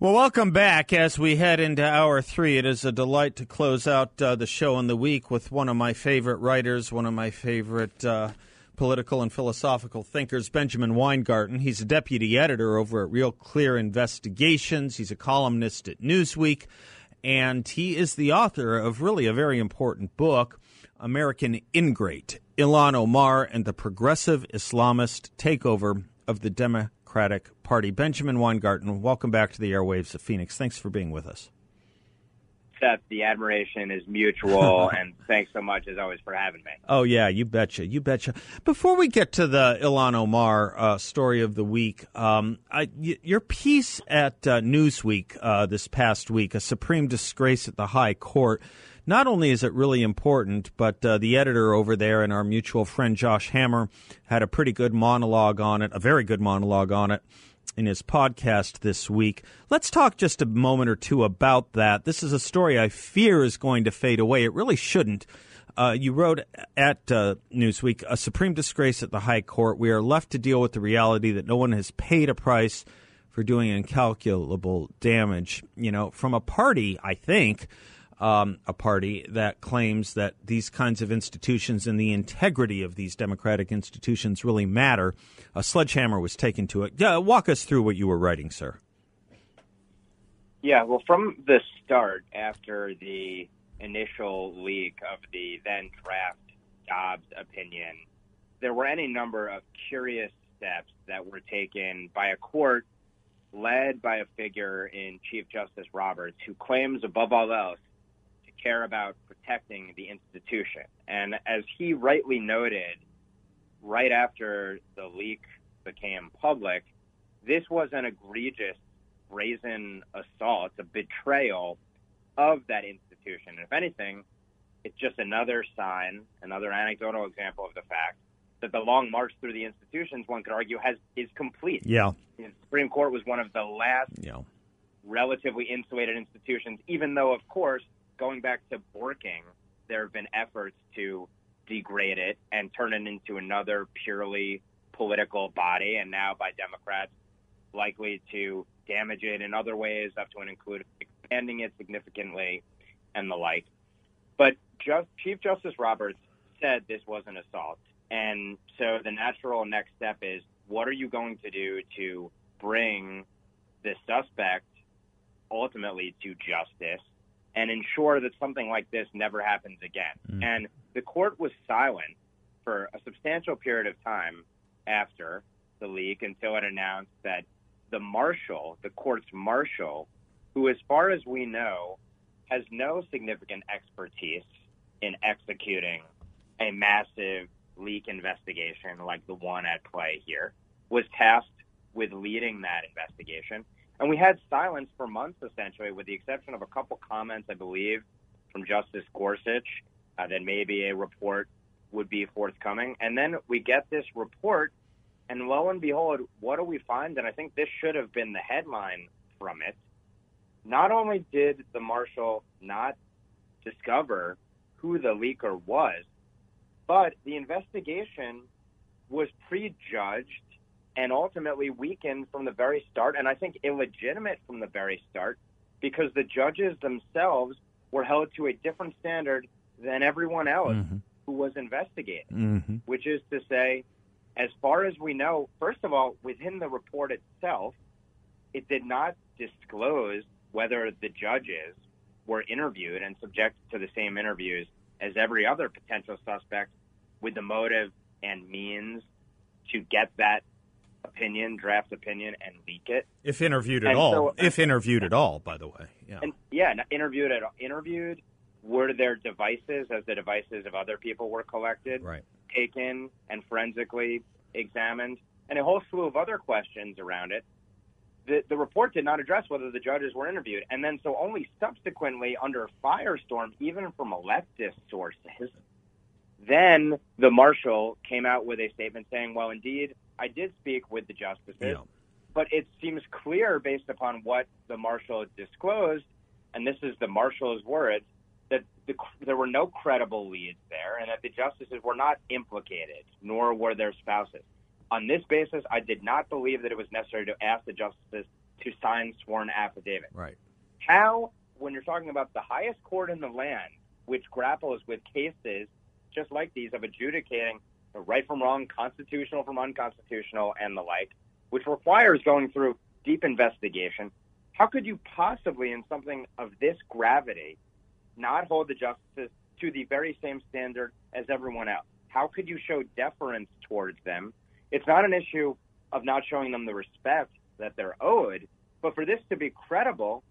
Well, welcome back as we head into hour three. It is a delight to close out uh, the show in the week with one of my favorite writers, one of my favorite uh, political and philosophical thinkers, Benjamin Weingarten. He's a deputy editor over at Real Clear Investigations. He's a columnist at Newsweek, and he is the author of really a very important book, American Ingrate Ilhan Omar and the Progressive Islamist Takeover of the Democratic Party. Benjamin Weingarten, welcome back to the airwaves of Phoenix. Thanks for being with us. Seth, the admiration is mutual, and thanks so much as always for having me. Oh yeah, you betcha, you betcha. Before we get to the Ilhan Omar uh, story of the week, um, I, y- your piece at uh, Newsweek uh, this past week, a supreme disgrace at the High Court. Not only is it really important, but uh, the editor over there and our mutual friend Josh Hammer had a pretty good monologue on it, a very good monologue on it in his podcast this week. Let's talk just a moment or two about that. This is a story I fear is going to fade away. It really shouldn't. Uh, you wrote at uh, Newsweek, a supreme disgrace at the High Court. We are left to deal with the reality that no one has paid a price for doing incalculable damage. You know, from a party, I think, um, a party that claims that these kinds of institutions and the integrity of these democratic institutions really matter. A sledgehammer was taken to it. Yeah, walk us through what you were writing, sir. Yeah, well, from the start, after the initial leak of the then draft Dobbs opinion, there were any number of curious steps that were taken by a court led by a figure in Chief Justice Roberts who claims, above all else, care about protecting the institution. And as he rightly noted, right after the leak became public, this was an egregious, brazen assault, a betrayal of that institution. And if anything, it's just another sign, another anecdotal example of the fact that the long march through the institutions, one could argue, has is complete. Yeah. The Supreme Court was one of the last Yeah. relatively insulated institutions, even though, of course, going back to Borking, there have been efforts to degrade it and turn it into another purely political body, and now by Democrats likely to damage it in other ways, up to and include expanding it significantly and the like. But just, Chief Justice Roberts said this was an assault. And so the natural next step is what are you going to do to bring the suspect ultimately to justice and ensure that something like this never happens again? Mm. And the court was silent for a substantial period of time after the leak until it announced that the marshal, the court's marshal, who, as far as we know, has no significant expertise in executing a massive leak investigation like the one at play here, was tasked with leading that investigation. And we had silence for months, essentially, with the exception of a couple comments, I believe, from Justice Gorsuch uh, that maybe a report would be forthcoming. And then we get this report, and lo and behold, what do we find? And I think this should have been the headline from it. Not only did the marshal not discover who the leaker was, but the investigation was prejudged and ultimately weakened from the very start, and I think illegitimate from the very start, because the judges themselves were held to a different standard than everyone else Mhm. who was investigating, Mm-hmm. which is to say, as far as we know, first of all, within the report itself, it did not disclose whether the judges were interviewed and subjected to the same interviews as every other potential suspect with the motive and means to get that opinion, draft opinion, and leak it. If interviewed at And all. so- uh, if interviewed at all, by the way. Yeah. And yeah, interviewed at interviewed. Were their devices, as the devices of other people were collected, Right. taken and forensically examined, and a whole slew of other questions around it. the, the report did not address whether the judges were interviewed. And then, so only subsequently, under firestorm, even from leftist sources, then the marshal came out with a statement saying, well, indeed, I did speak with the justices, yeah. but it seems clear based upon what the marshal disclosed, and this is the marshal's words, that the, there were no credible leads there and that the justices were not implicated, nor were their spouses. On this basis, I did not believe that it was necessary to ask the justices to sign sworn affidavits. Right. How, when you're talking about the highest court in the land, which grapples with cases just like these of adjudicating right from wrong, constitutional from unconstitutional, and the like, which requires going through deep investigation, how could you possibly, in something of this gravity, not hold the justices to the very same standard as everyone else? How could you show deference towards them it's not an issue of not showing them the respect that they're owed, but for this to be credible,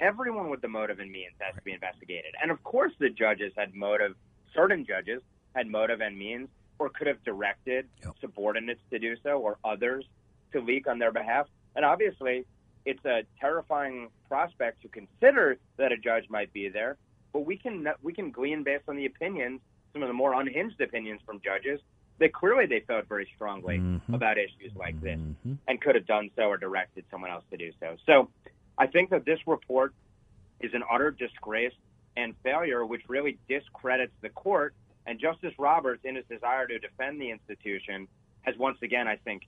everyone with the motive and means has to be investigated. And of course, the judges had motive, certain judges had motive and means, or could have directed yep. subordinates to do so or others to leak on their behalf. And obviously, it's a terrifying prospect to consider that a judge might be there, but we can we can glean based on the opinions, some of the more unhinged opinions from judges, that clearly they felt very strongly mm-hmm. about issues like this mm-hmm. and could have done so or directed someone else to do so. So I think that this report is an utter disgrace and failure, which really discredits the court. And Justice Roberts, in his desire to defend the institution, has once again, I think,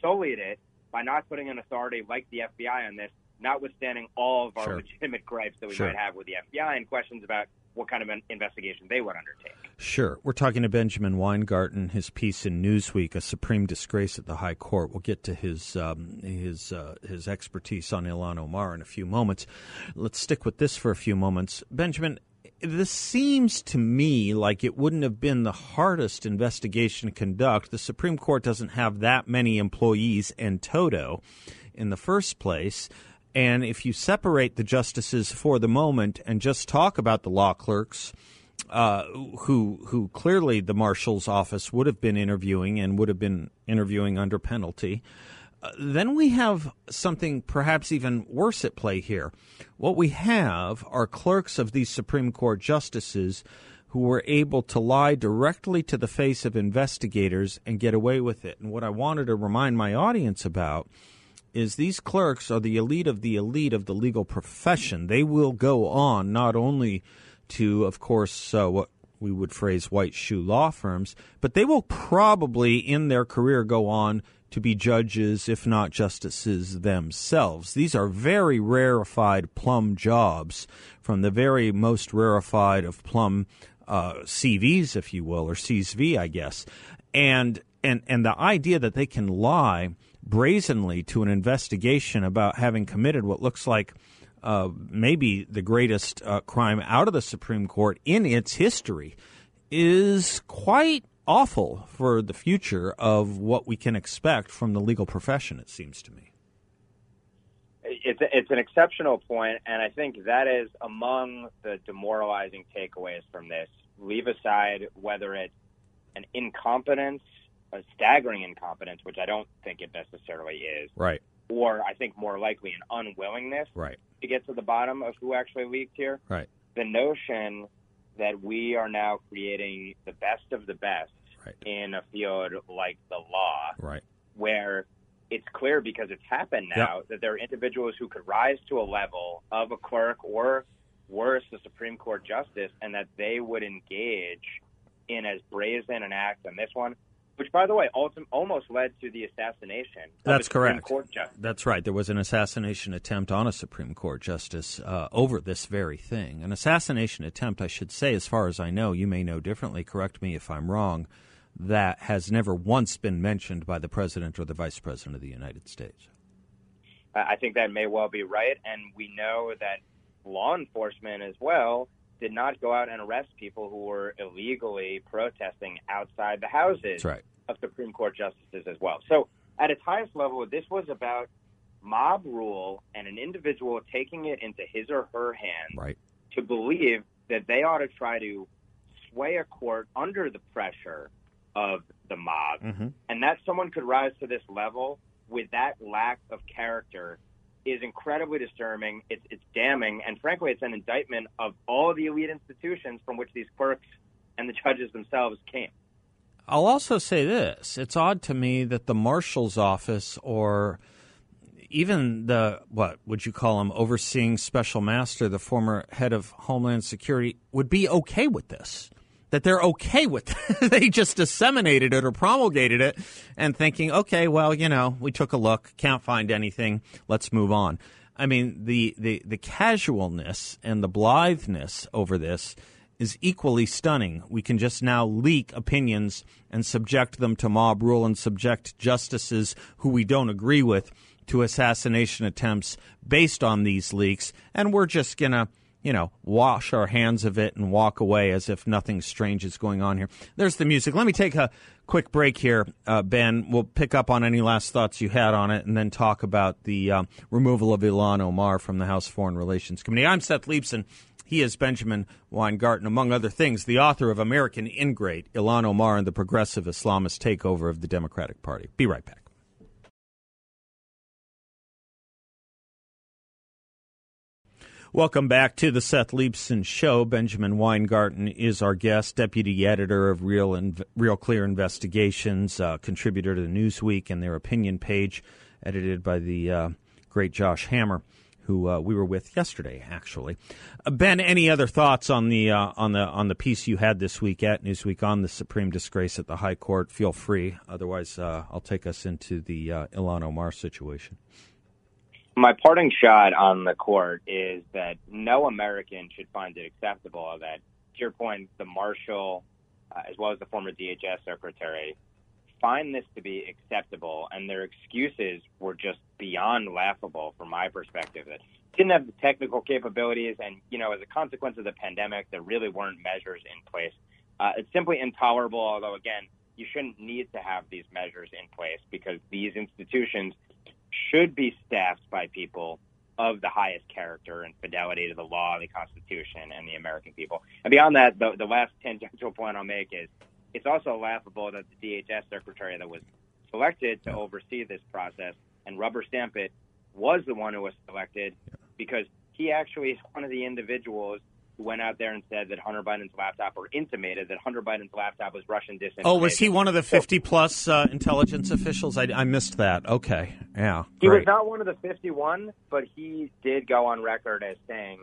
sullied it by not putting an authority like the FBI on this, notwithstanding all of our sure. legitimate gripes that we sure. might have with the FBI and questions about what kind of an investigation they would undertake. Sure. We're talking to Benjamin Weingarten, his piece in Newsweek, a supreme disgrace at the High Court. We'll get to his um, his uh, his expertise on Ilhan Omar in a few moments. Let's stick with this for a few moments. Benjamin, this seems to me like it wouldn't have been the hardest investigation to conduct. The Supreme Court doesn't have that many employees in toto in the first place. And if you separate the justices for the moment and just talk about the law clerks, uh, who who clearly the marshal's office would have been interviewing and would have been interviewing under penalty, then we have something perhaps even worse at play here. What we have are clerks of these Supreme Court justices who were able to lie directly to the face of investigators and get away with it. And what I wanted to remind my audience about is these clerks are the elite of the elite of the legal profession. They will go on not only to, of course, uh, what we would phrase white shoe law firms, but they will probably in their career go on to be judges, if not justices themselves. These are very rarefied plum jobs from the very most rarefied of plum uh, CVs, if you will, or CSV, I guess. And and and the idea that they can lie brazenly to an investigation about having committed what looks like uh, maybe the greatest uh, crime out of the Supreme Court in its history is quite awful for the future of what we can expect from the legal profession, it seems to me. It's, it's an exceptional point, and I think that is among the demoralizing takeaways from this. Leave aside whether it's an incompetence a staggering incompetence, which I don't think it necessarily is. Right. Or I think more likely an unwillingness right. to get to the bottom of who actually leaked here. Right. The notion that we are now creating the best of the best right. in a field like the law, right. where it's clear because it's happened now yep. that there are individuals who could rise to a level of a clerk or worse, a Supreme Court justice, and that they would engage in as brazen an act on this one which, by the way, almost led to the assassination. That's correct. justice. That's right. There was an assassination attempt on a Supreme Court justice uh, over this very thing. An assassination attempt, I should say, as far as I know, you may know differently. Correct me if I'm wrong. That has never once been mentioned by the president or the vice president of the United States. I think that may well be right, and we know that law enforcement as well did not go out and arrest people who were illegally protesting outside the houses right. of Supreme Court justices as well. So, at its highest level, this was about mob rule and an individual taking it into his or her hands right. to believe that they ought to try to sway a court under the pressure of the mob, mm-hmm. and that someone could rise to this level with that lack of character is incredibly disturbing. It's, it's damning, and frankly, it's an indictment of all the elite institutions from which these clerks and the judges themselves came. I'll also say this: it's odd to me that the marshal's office or even the what would you call him overseeing special master the former head of homeland security would be okay with this that they're okay with it. they just disseminated it or promulgated it and thinking, okay, well, you know, we took a look, can't find anything, let's move on. I mean, the, the, the casualness and the blitheness over this is equally stunning. We can just now leak opinions and subject them to mob rule and subject justices who we don't agree with to assassination attempts based on these leaks. And we're just going to you know, wash our hands of it and walk away as if nothing strange is going on here. There's the music. Let me take a quick break here, uh, Ben. We'll pick up on any last thoughts you had on it and then talk about the um, removal of Ilhan Omar from the House Foreign Relations Committee. I'm Seth Leibsohn. He is Benjamin Weingarten, among other things, the author of American Ingrate, Ilhan Omar and the Progressive Islamist Takeover of the Democratic Party. Be right back. Welcome back to the Seth Leibsohn Show. Benjamin Weingarten is our guest, deputy editor of Real Real Clear Investigations, uh, contributor to Newsweek and their opinion page, edited by the uh, great Josh Hammer, who uh, we were with yesterday. Actually, uh, Ben, any other thoughts on the uh, on the on the piece you had this week at Newsweek on the supreme disgrace at the High Court? Feel free. Otherwise, uh, I'll take us into the Ilhan Omar situation my parting shot on the court is that no American should find it acceptable that, to your point, the marshal, uh, as well as the former DHS secretary, find this to be acceptable, and their excuses were just beyond laughable from my perspective. That didn't have the technical capabilities, and you know, as a consequence of the pandemic, there really weren't measures in place. Uh, it's simply intolerable. Although, again, you shouldn't need to have these measures in place because these institutions should be staffed by people of the highest character and fidelity to the law, the Constitution, and the American people. And beyond that, the, the last tangential point I'll make is it's also laughable that the DHS secretary that was selected to oversee this process and rubber stamp it was the one who was selected because he actually is one of the individuals went out there and said that Hunter Biden's laptop, or intimated that Hunter Biden's laptop was Russian disinformation. Oh, was he one of the 50 plus uh, intelligence officials? I, I, missed that. Okay. Yeah. He great. was not one of the 51, but he did go on record as saying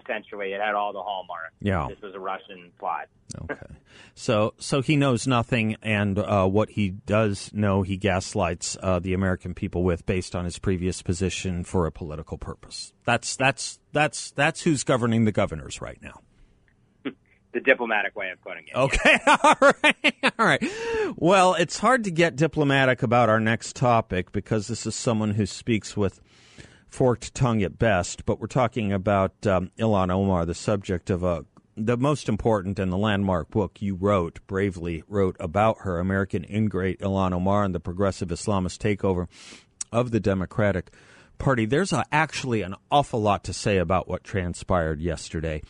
essentially it had all the hallmarks. Yeah. This was a Russian plot. Okay. So so he knows nothing, and uh, what he does know, he gaslights uh, the American people with, based on his previous position for a political purpose. That's that's that's that's who's governing the governors right now. the diplomatic way of putting it. Okay. All right. All right. Well, it's hard to get diplomatic about our next topic because this is someone who speaks with forked tongue at best, but we're talking about um, Ilhan Omar, the subject of a the most important and the landmark book you wrote, bravely wrote about her, American Ingrate Ilhan Omar and the Progressive Islamist Takeover of the Democratic Party. There's a, actually an awful lot to say about what transpired yesterday.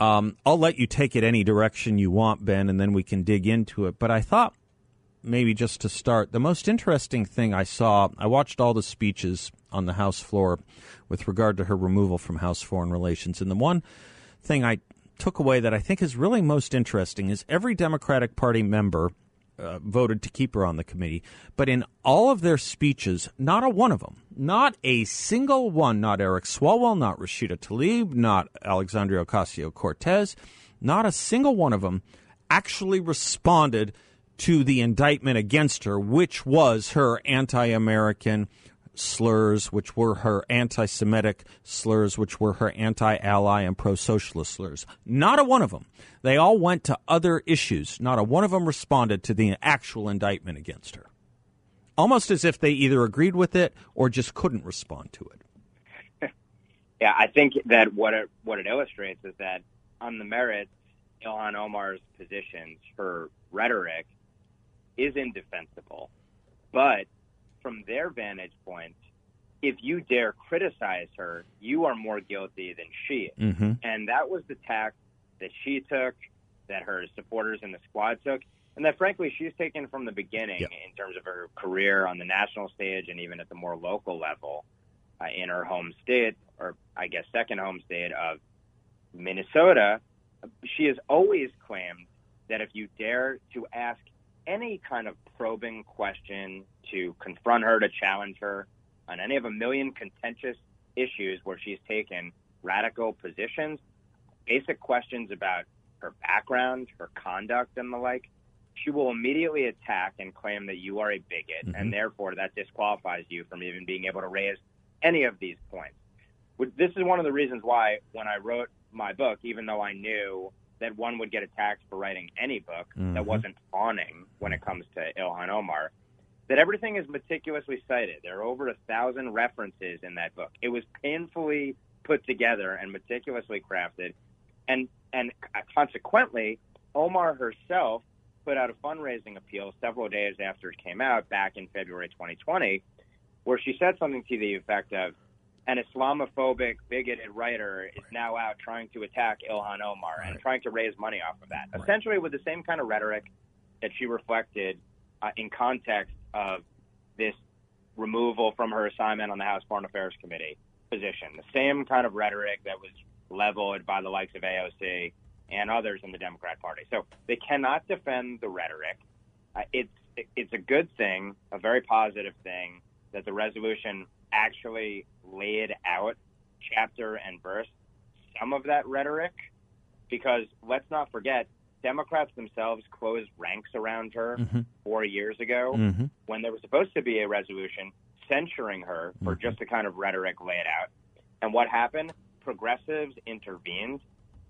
Um, I'll let you take it any direction you want, Ben, and then we can dig into it. But I thought maybe just to start, the most interesting thing I saw, I watched all the speeches on the House floor with regard to her removal from House Foreign Relations. And the one thing I took away that I think is really most interesting is every Democratic Party member uh, voted to keep her on the committee. But in all of their speeches, not a one of them, not a single one, not Eric Swalwell, not Rashida Tlaib, not Alexandria Ocasio Cortez, not a single one of them actually responded to the indictment against her, which was her anti American slurs, which were her anti Semitic slurs, which were her anti ally and pro socialist slurs. Not a one of them. They all went to other issues. Not a one of them responded to the actual indictment against her. Almost as if they either agreed with it or just couldn't respond to it. yeah, I think that what it, what it illustrates is that on the merits, Ilhan Omar's positions, her rhetoric, is indefensible. But from their vantage point, if you dare criticize her, you are more guilty than she is. Mm-hmm. And that was the tack that she took, that her supporters in the squad took, and that frankly she's taken from the beginning in terms of her career on the national stage and even at the more local level. uh, in her home state, or I guess second home state of Minnesota, she has always claimed that if you dare to ask any kind of probing question, to confront her, to challenge her on any of a million contentious issues where she's taken radical positions, basic questions about her background, her conduct, and the like, she will immediately attack and claim that you are a bigot, mm-hmm. and therefore that disqualifies you from even being able to raise any of these points. This is one of the reasons why, when I wrote my book, even though I knew that one would get attacked for writing any book mm-hmm. that wasn't fawning when it comes to Ilhan Omar, that everything is meticulously cited. There are over a thousand references in that book. It was painfully put together and meticulously crafted, and and consequently, Omar herself put out a fundraising appeal several days after it came out back in February 2020, where she said something to the effect of, an Islamophobic, bigoted writer is now out trying to attack Ilhan Omar right. and trying to raise money off of that. Right. Essentially, with the same kind of rhetoric that she reflected uh, in context of this removal from her assignment on the House Foreign Affairs Committee position. The same kind of rhetoric that was leveled by the likes of AOC and others in the Democrat Party. So they cannot defend the rhetoric. Uh, it's it's a good thing, a very positive thing that the resolution actually laid out chapter and verse some of that rhetoric because let's not forget Democrats themselves closed ranks around her mm-hmm. four years ago mm-hmm. when there was supposed to be a resolution censuring her for mm-hmm. just the kind of rhetoric laid out. And what happened? Progressives intervened.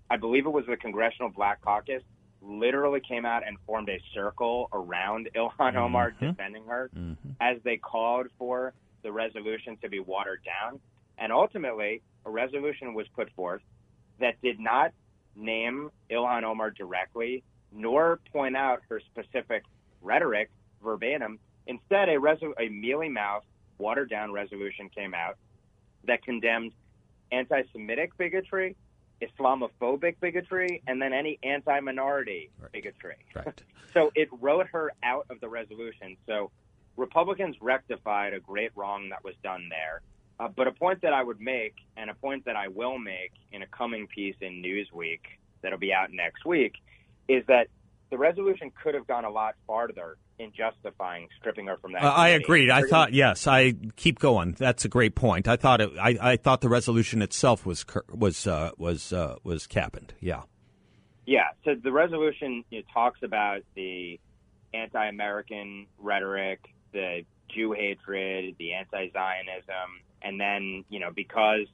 I believe it was the Congressional Black Caucus literally came out and formed a circle around Ilhan Omar mm-hmm. defending her mm-hmm. as they called for the resolution to be watered down. And ultimately, a resolution was put forth that did not name Ilhan Omar directly, nor point out her specific rhetoric verbatim. Instead, a, resol- a mealy mouthed, watered down resolution came out that condemned anti Semitic bigotry, Islamophobic bigotry, and then any anti minority right. bigotry. Right. so it wrote her out of the resolution. So Republicans rectified a great wrong that was done there. Uh, but a point that I would make, and a point that I will make in a coming piece in Newsweek that'll be out next week, is that the resolution could have gone a lot farther in justifying stripping her from that. Uh, I agreed. I thought yes. I keep going. That's a great point. I thought it. I, I thought the resolution itself was was uh, was uh, was cappened. Yeah. Yeah. So the resolution you know, talks about the anti-American rhetoric, the Jew hatred, the anti-Zionism, and then you know because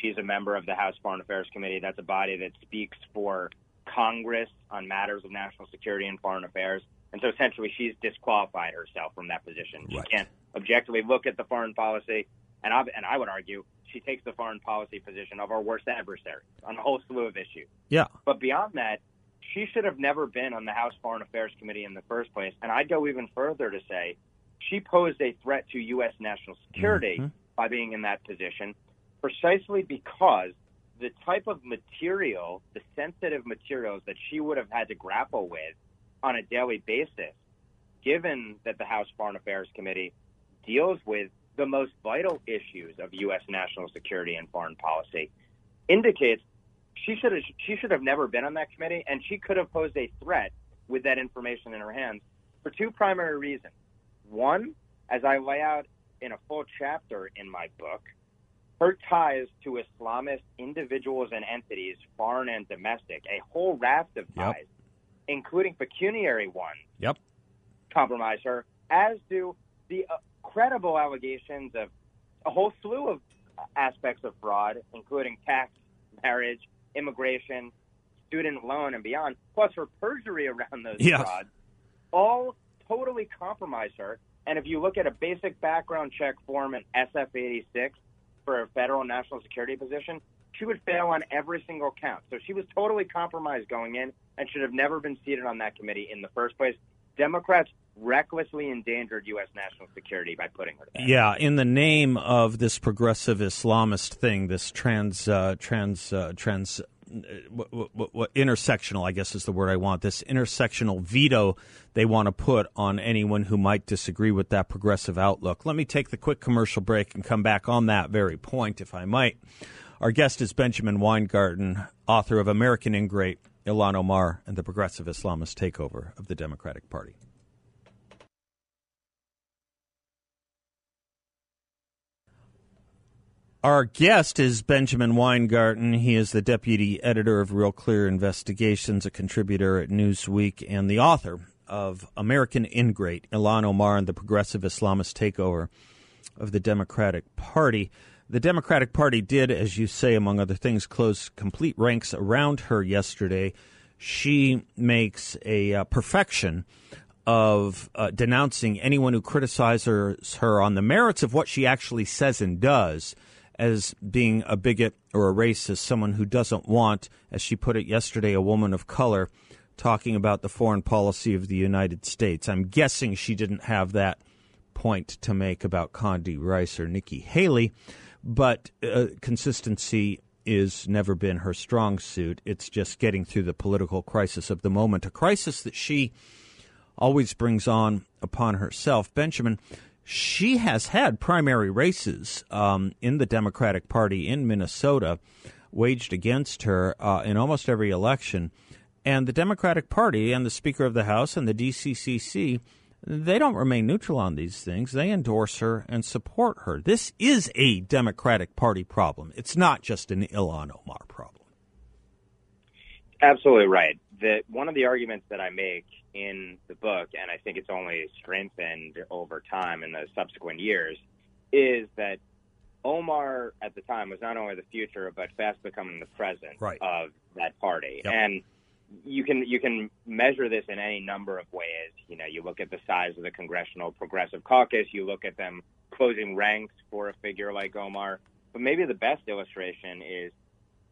she's a member of the House Foreign Affairs Committee, that's a body that speaks for Congress on matters of national security and foreign affairs. And so essentially, she's disqualified herself from that position. She can't objectively look at the foreign policy, and I, and I would argue she takes the foreign policy position of our worst adversary on a whole slew of issues. Yeah. But beyond that, she should have never been on the House Foreign Affairs Committee in the first place. And I'd go even further to say she posed a threat to U.S. national security mm-hmm. by being in that position precisely because the type of material, the sensitive materials that she would have had to grapple with on a daily basis, given that the House Foreign Affairs Committee deals with the most vital issues of U.S. national security and foreign policy, indicates she should have she should have never been on that committee, and she could have posed a threat with that information in her hands for two primary reasons. One, as I lay out in a full chapter in my book, her ties to Islamist individuals and entities, foreign and domestic, a whole raft of ties, yep. Including pecuniary ones, yep. compromise her, as do the uh, credible allegations of a whole slew of aspects of fraud, including tax, marriage, immigration, student loan, and beyond, plus her perjury around those yeah. frauds, all totally compromise her. And if you look at a basic background check form in SF 86 for a federal national security position, she would fail on every single count. So she was totally compromised going in and should have never been seated on that committee in the first place. Democrats recklessly endangered U.S. national security by putting her there. Yeah, in the name of this progressive Islamist thing, this trans uh, trans uh, trans what, intersectional, I guess is the word I want, this intersectional veto they want to put on anyone who might disagree with that progressive outlook. Let me take the quick commercial break and come back on that very point, if I might. Our guest is Benjamin Weingarten, author of American Ingrate, Ilhan Omar, and the Progressive Islamist Takeover of the Democratic Party. Our guest is Benjamin Weingarten. He is the deputy editor of Real Clear Investigations, a contributor at Newsweek, and the author of American Ingrate, Ilhan Omar and the Progressive Islamist Takeover of the Democratic Party. The Democratic Party did, as you say, among other things, close complete ranks around her yesterday. She makes a uh, perfection of uh, denouncing anyone who criticizes her on the merits of what she actually says and does as being a bigot or a racist, someone who doesn't want, as she put it yesterday, a woman of color talking about the foreign policy of the United States. I'm guessing she didn't have that point to make about Condi Rice or Nikki Haley, but uh, consistency is never been her strong suit. It's just getting through the political crisis of the moment, a crisis that she always brings on upon herself. Benjamin, she has had primary races um, in the Democratic Party in Minnesota waged against her uh, in almost every election. And the Democratic Party and the Speaker of the House and the DCCC, they don't remain neutral on these things. They endorse her and support her. This is a Democratic Party problem. It's not just an Ilhan Omar problem. Absolutely right. That one of the arguments that I make in the book, and I think it's only strengthened over time in the subsequent years, is that Omar at the time was not only the future but fast becoming the present right. of that party. Yep. And you can you can measure this in any number of ways. You know, you look at the size of the Congressional Progressive Caucus, you look at them closing ranks for a figure like Omar. But maybe the best illustration is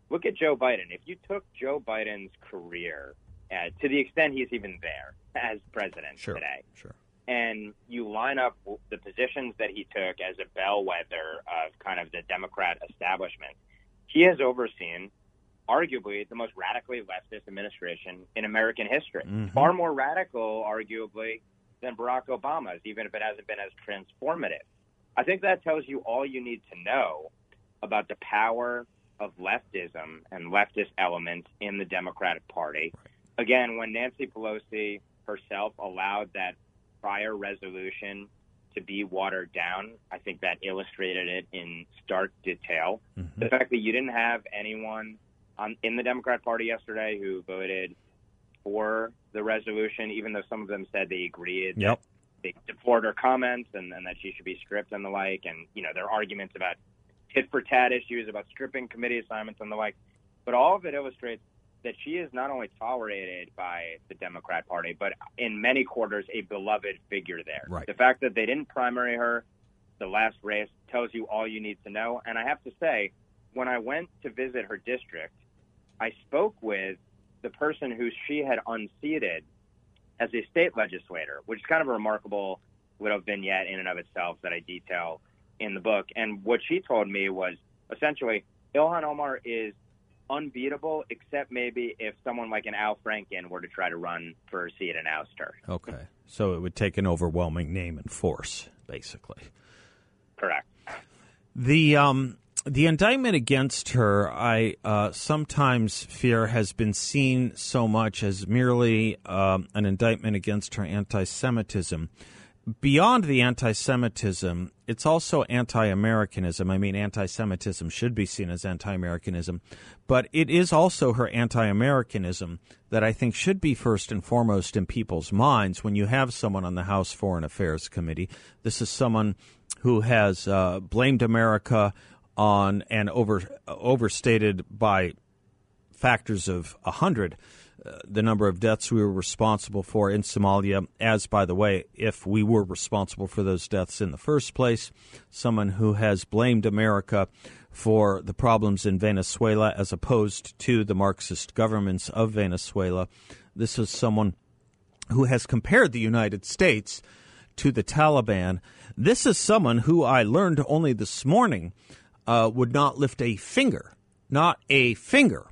look at Joe Biden. If you took Joe Biden's career uh, to the extent he's even there as president sure, today. Sure. And you line up the positions that he took as a bellwether of kind of the Democrat establishment. He has overseen arguably the most radically leftist administration in American history. Mm-hmm. Far more radical, arguably, than Barack Obama's, even if it hasn't been as transformative. I think that tells you all you need to know about the power of leftism and leftist elements in the Democratic Party. Again, when Nancy Pelosi herself allowed that prior resolution to be watered down, I think that illustrated it in stark detail. Mm-hmm. The fact that you didn't have anyone on, in the Democrat Party yesterday who voted for the resolution, even though some of them said they agreed. Yep. They deplored her comments and, and that she should be stripped and the like. And, you know, there are arguments about tit for tat issues, about stripping committee assignments and the like. But all of it illustrates that she is not only tolerated by the Democrat Party, but in many quarters a beloved figure there. Right. The fact that they didn't primary her, the last race, tells you all you need to know. And I have to say, when I went to visit her district, I spoke with the person who she had unseated as a state legislator, which is kind of a remarkable little vignette in and of itself that I detail in the book. And what she told me was essentially Ilhan Omar is unbeatable, except maybe if someone like an Al Franken were to try to run for a seat in Ouster. Okay. So it would take an overwhelming name and force, basically. Correct. The um, the indictment against her, I uh, sometimes fear, has been seen so much as merely um, an indictment against her anti-Semitism. Beyond the anti-Semitism, it's also anti-Americanism. I mean, anti-Semitism should be seen as anti-Americanism, but it is also her anti-Americanism that I think should be first and foremost in people's minds when you have someone on the House Foreign Affairs Committee. This is someone who has uh, blamed America on and over overstated by factors of a hundred uh, the number of deaths we were responsible for in Somalia, as by the way, if we were responsible for those deaths in the first place, someone who has blamed America for the problems in Venezuela as opposed to the Marxist governments of Venezuela. This is someone who has compared the United States to the Taliban. This is someone who I learned only this morning uh, would not lift a finger, not a finger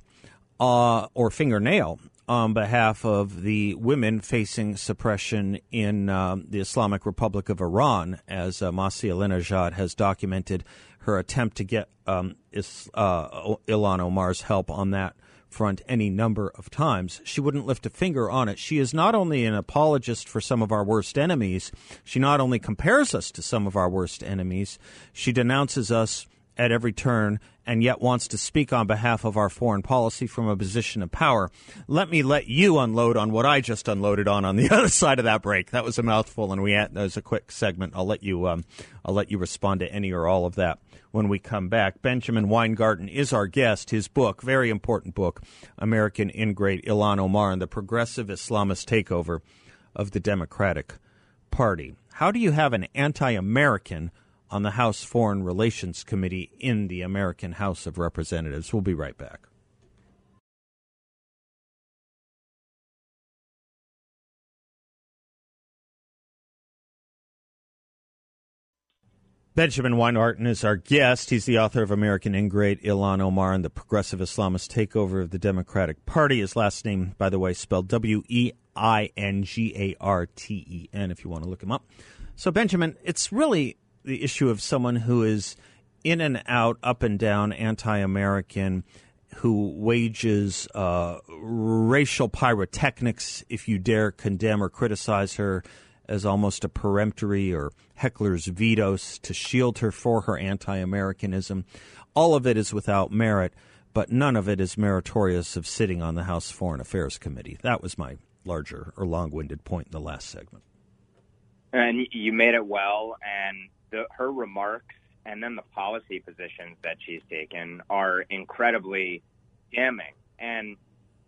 uh, or fingernail on behalf of the women facing suppression in um, the Islamic Republic of Iran, as uh, Masih Alinejad has documented her attempt to get um, is, uh, Ilhan Omar's help on that front any number of times. She wouldn't lift a finger on it. She is not only an apologist for some of our worst enemies, she not only compares us to some of our worst enemies, she denounces us at every turn and yet wants to speak on behalf of our foreign policy from a position of power. Let me let you unload on what I just unloaded on on the other side of that break. That was a mouthful, and we had, that was a quick segment. I'll let you um, I'll let you respond to any or all of that when we come back. Benjamin Weingarten is our guest. His book, very important book, American Ingrate Ilhan Omar and the Progressive Islamist Takeover of the Democratic Party. How do you have an anti-American on the House Foreign Relations Committee in the American House of Representatives. We'll be right back. Benjamin Weingarten is our guest. He's the author of American Ingrate, Ilhan Omar, and the Progressive Islamist Takeover of the Democratic Party. His last name, by the way, spelled W E I N G A R T E N, if you want to look him up. So, Benjamin, it's really the issue of someone who is in and out, up and down, anti-American, who wages uh, racial pyrotechnics, if you dare condemn or criticize her, as almost a peremptory or heckler's vetoes to shield her for her anti-Americanism. All of it is without merit, but none of it is meritorious of sitting on the House Foreign Affairs Committee. That was my larger or long-winded point in the last segment. And you made it well, and the, her remarks and then the policy positions that she's taken are incredibly damning. And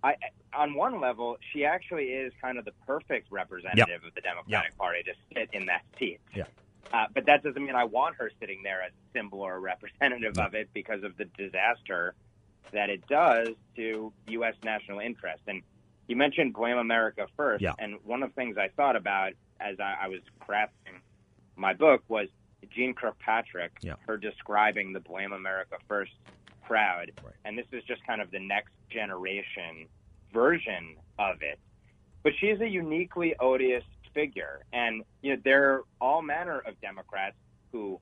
I, on one level, she actually is kind of the perfect representative yep. of the Democratic yep. Party to sit in that seat. Yeah. Uh, but that doesn't mean I want her sitting there as a symbol or a representative of it because of the disaster that it does to U.S. national interest. And you mentioned Blame America First. Yeah. And one of the things I thought about as I, I was crafting my book was Jeane Kirkpatrick, yeah. her describing the Blame America First crowd. Right. And this is just kind of the next generation version of it. But she's a uniquely odious figure. And, you know, there are all manner of Democrats who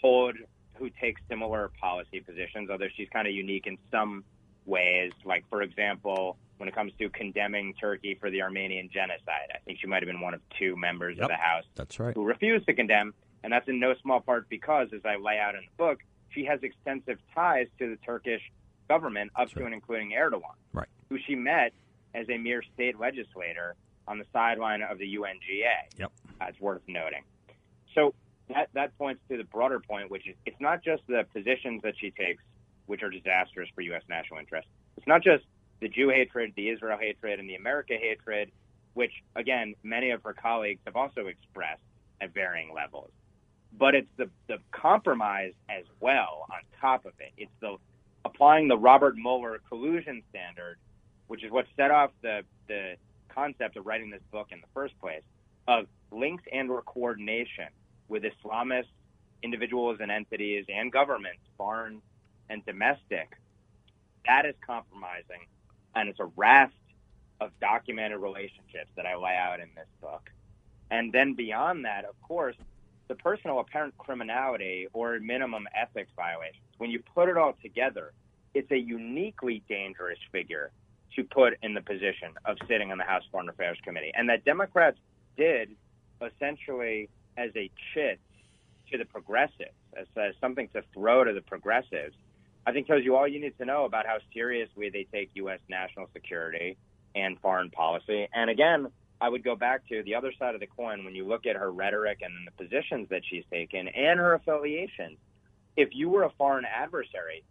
hold, who take similar policy positions, although she's kind of unique in some ways. Like, for example, when it comes to condemning Turkey for the Armenian genocide, I think she might have been one of two members yep, of the House that's right. who refused to condemn. And that's in no small part because, as I lay out in the book, she has extensive ties to the Turkish government, up to and including Erdogan, right. who she met as a mere state legislator on the sideline of the UNGA. Yep. Uh, it's worth noting. So that, that points to the broader point, which is it's not just the positions that she takes, which are disastrous for U.S. national interest. It's not just the Jew hatred, the Israel hatred, and the America hatred, which, again, many of her colleagues have also expressed at varying levels but it's the, the compromise as well on top of it. It's the applying the Robert Mueller collusion standard, which is what set off the, the concept of writing this book in the first place, of links and or coordination with Islamist individuals and entities and governments, foreign and domestic. That is compromising, and it's a raft of documented relationships that I lay out in this book. And then beyond that, of course, the personal apparent criminality or minimum ethics violations, when you put it all together, it's a uniquely dangerous figure to put in the position of sitting on the House Foreign Affairs Committee. And that Democrats did essentially as a chit to the progressives, as, as something to throw to the progressives, I think tells you all you need to know about how seriously they take U.S. national security and foreign policy. And again, I would go back to the other side of the coin when you look at her rhetoric and the positions that she's taken and her affiliation. If you were a foreign adversary,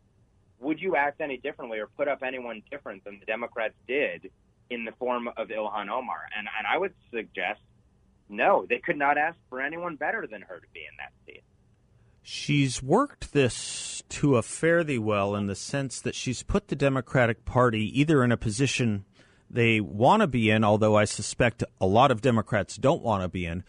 would you act any differently or put up anyone different than the Democrats did in the form of Ilhan Omar? And, and I would suggest no, they could not ask for anyone better than her to be in that seat. She's worked this to a thee well in the sense that she's put the Democratic Party either in a position they want to be in, although I suspect a lot of Democrats don't want to be in.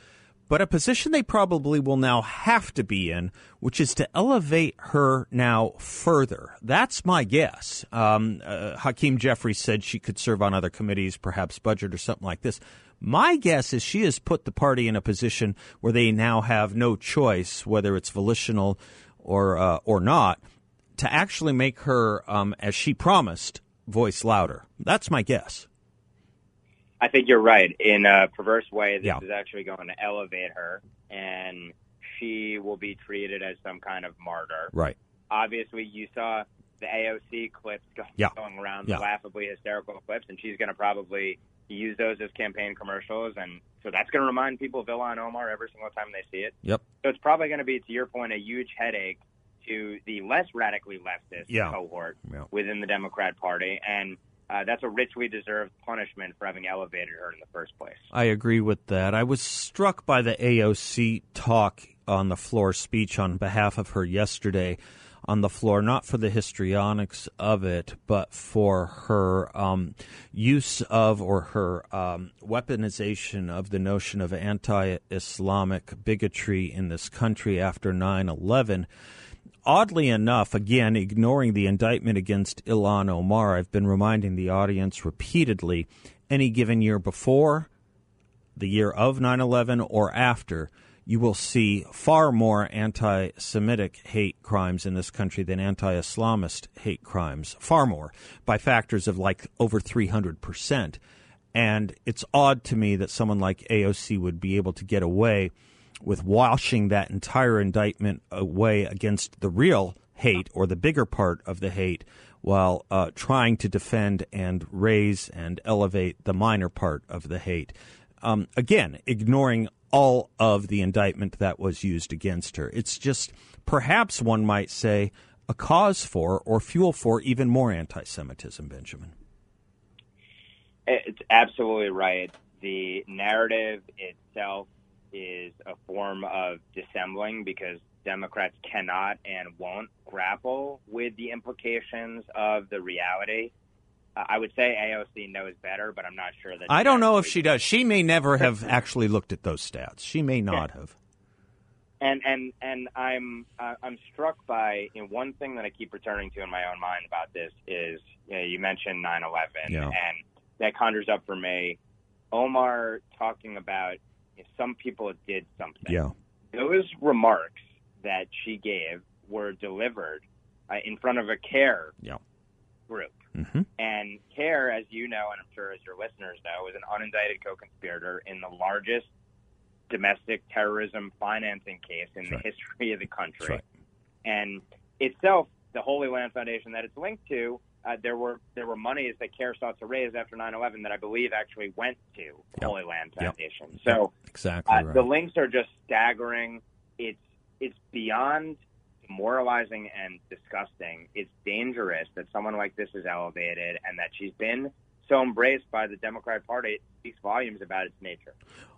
but a position they probably will now have to be in, which is to elevate her now further. That's my guess. Um, uh, Hakeem Jeffries said she could serve on other committees, perhaps budget or something like this. My guess is she has put the party in a position where they now have no choice, whether it's volitional or uh, or not, to actually make her, um, as she promised, voice louder. That's my guess. I think you're right. In a perverse way, this Yeah. is actually going to elevate her, and she will be treated as some kind of martyr. Right. Obviously, you saw the AOC clips go- Yeah. going around, Yeah. the laughably hysterical clips, and she's going to probably use those as campaign commercials, and so that's going to remind people of Ilhan Omar every single time they see it. Yep. So it's probably going to be, to your point, a huge headache to the less radically leftist Yeah. cohort within the Democrat Party, and uh, that's a richly deserved punishment for having elevated her in the first place. I agree with that. I was struck by the AOC talk on the floor speech on behalf of her yesterday on the floor, not for the histrionics of it, but for her um, use of or her um, weaponization of the notion of anti Islamic bigotry in this country after 9 11 oddly enough, again, ignoring the indictment against Ilhan Omar, I've been reminding the audience repeatedly any given year before, the year of 9 11, or after, you will see far more anti Semitic hate crimes in this country than anti Islamist hate crimes. Far more, by factors of like over 300%. And it's odd to me that someone like AOC would be able to get away with washing that entire indictment away against the real hate or the bigger part of the hate while uh, trying to defend and raise and elevate the minor part of the hate. Um, again, ignoring all of the indictment that was used against her. It's just perhaps one might say a cause for or fuel for even more anti Semitism, Benjamin. It's absolutely right. The narrative itself is a form of dissembling because Democrats cannot and won't grapple with the implications of the reality. Uh, I would say AOC knows better, but I'm not sure that. I don't know if she does. She may never have actually looked at those stats. She may not have. and and and I'm uh, I'm struck by you know, one thing that I keep returning to in my own mind about this is you, know, you mentioned 9/11 Yeah. and that conjures up for me Omar talking about if some people did something. Yeah. Those remarks that she gave were delivered uh, in front of a CAIR Yeah. group. hmm And CAIR, as you know, and I'm sure as your listeners know, is an unindicted co-conspirator in the largest domestic terrorism financing case in That's the right. history of the country. Right. And itself, the Holy Land Foundation that it's linked to, uh, there were there were monies that CAIR sought to raise after 9/11 that I believe actually went to Yep. Holy Land Yep. Foundation. So Exactly uh, right. the links are just staggering. It's it's beyond demoralizing and disgusting. It's dangerous that someone like this is elevated and that she's been so embraced by the Democratic Party. It speaks volumes about its nature.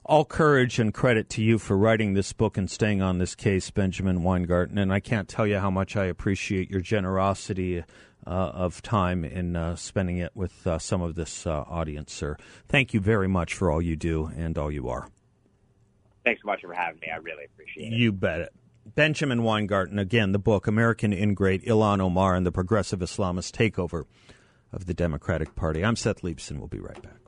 All courage and credit to you for writing this book and staying on this case, Benjamin Weingarten. And I can't tell you how much I appreciate your generosity of time in uh, spending it with uh, some of this uh, audience, sir. Thank you very much for all you do and all you are. Thanks so much for having me. I really appreciate it. You bet it. Benjamin Weingarten, again, the book, American Ingrate, Ilhan Omar and the Progressive Islamist Takeover of the Democratic Party. I'm Seth Leibsohn. We'll be right back.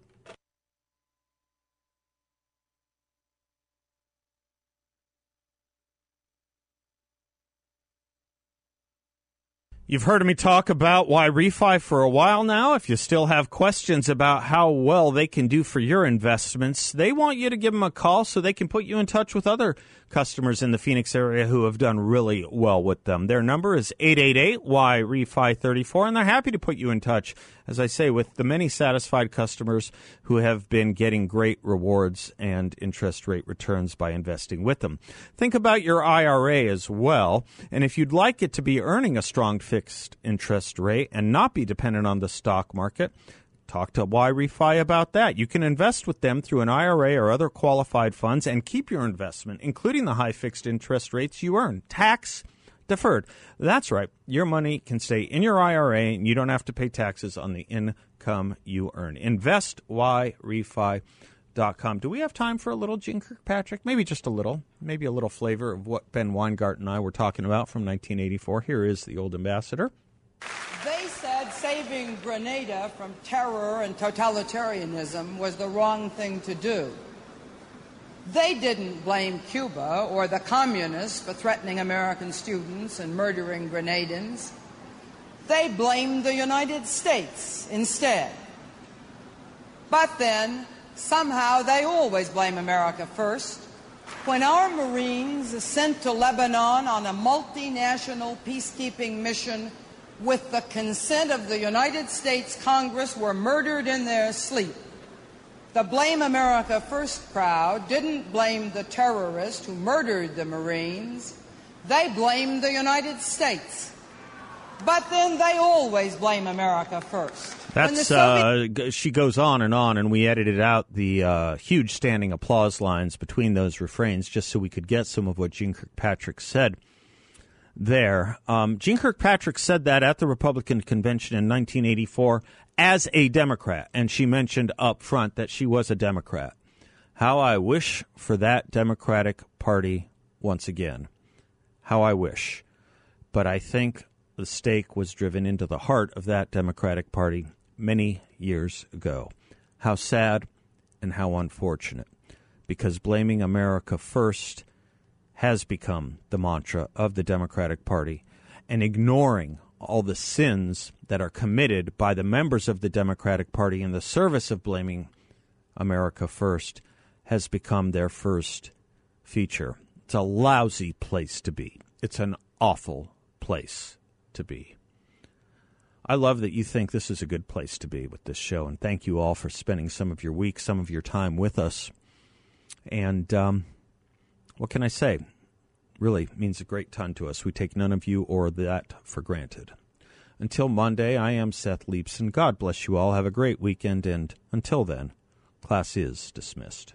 You've heard me talk about Yrefy for a while now. If you still have questions about how well they can do for your investments, they want you to give them a call so they can put you in touch with other customers in the Phoenix area who have done really well with them. Their number is 888 Yrefy 34 and they're happy to put you in touch as I say with the many satisfied customers who have been getting great rewards and interest rate returns by investing with them. Think about your IRA as well, and if you'd like it to be earning a strong fixed interest rate and not be dependent on the stock market, Talk to Yrefy about that. You can invest with them through an IRA or other qualified funds and keep your investment, including the high fixed interest rates you earn, tax deferred. That's right. Your money can stay in your IRA and you don't have to pay taxes on the income you earn. InvestYrefy.com. Do we have time for a little Jeane Kirkpatrick? Maybe just a little. Maybe a little flavor of what Ben Weingart and I were talking about from 1984. Here is the old ambassador. They said saving Grenada from terror and totalitarianism was the wrong thing to do. They didn't blame Cuba or the communists for threatening American students and murdering Grenadians. They blamed the United States instead. But then, somehow, they always blame America first. When our Marines sent to Lebanon on a multinational peacekeeping mission with the consent of the United States Congress were murdered in their sleep. The Blame America First crowd didn't blame the terrorist who murdered the Marines. They blamed the United States. But then they always blame America first. That's Soviet- uh, she goes on and on, and we edited out the uh, huge standing applause lines between those refrains just so we could get some of what Jeane Kirkpatrick said there. Um, Jeane Kirkpatrick said that at the Republican convention in 1984 as a Democrat, and she mentioned up front that she was a Democrat. How I wish for that Democratic Party once again. How I wish. But I think the stake was driven into the heart of that Democratic Party many years ago. How sad and how unfortunate. Because blaming America first has become the mantra of the Democratic Party, and ignoring all the sins that are committed by the members of the Democratic Party in the service of blaming America first has become their first feature. It's a lousy place to be. It's an awful place to be. I love that you think this is a good place to be with this show, and thank you all for spending some of your week, some of your time with us. And um, what can I say? Really means a great ton to us. We take none of you or that for granted. Until Monday, I am Seth Leibsohn. God bless you all. Have a great weekend, and until then, class is dismissed.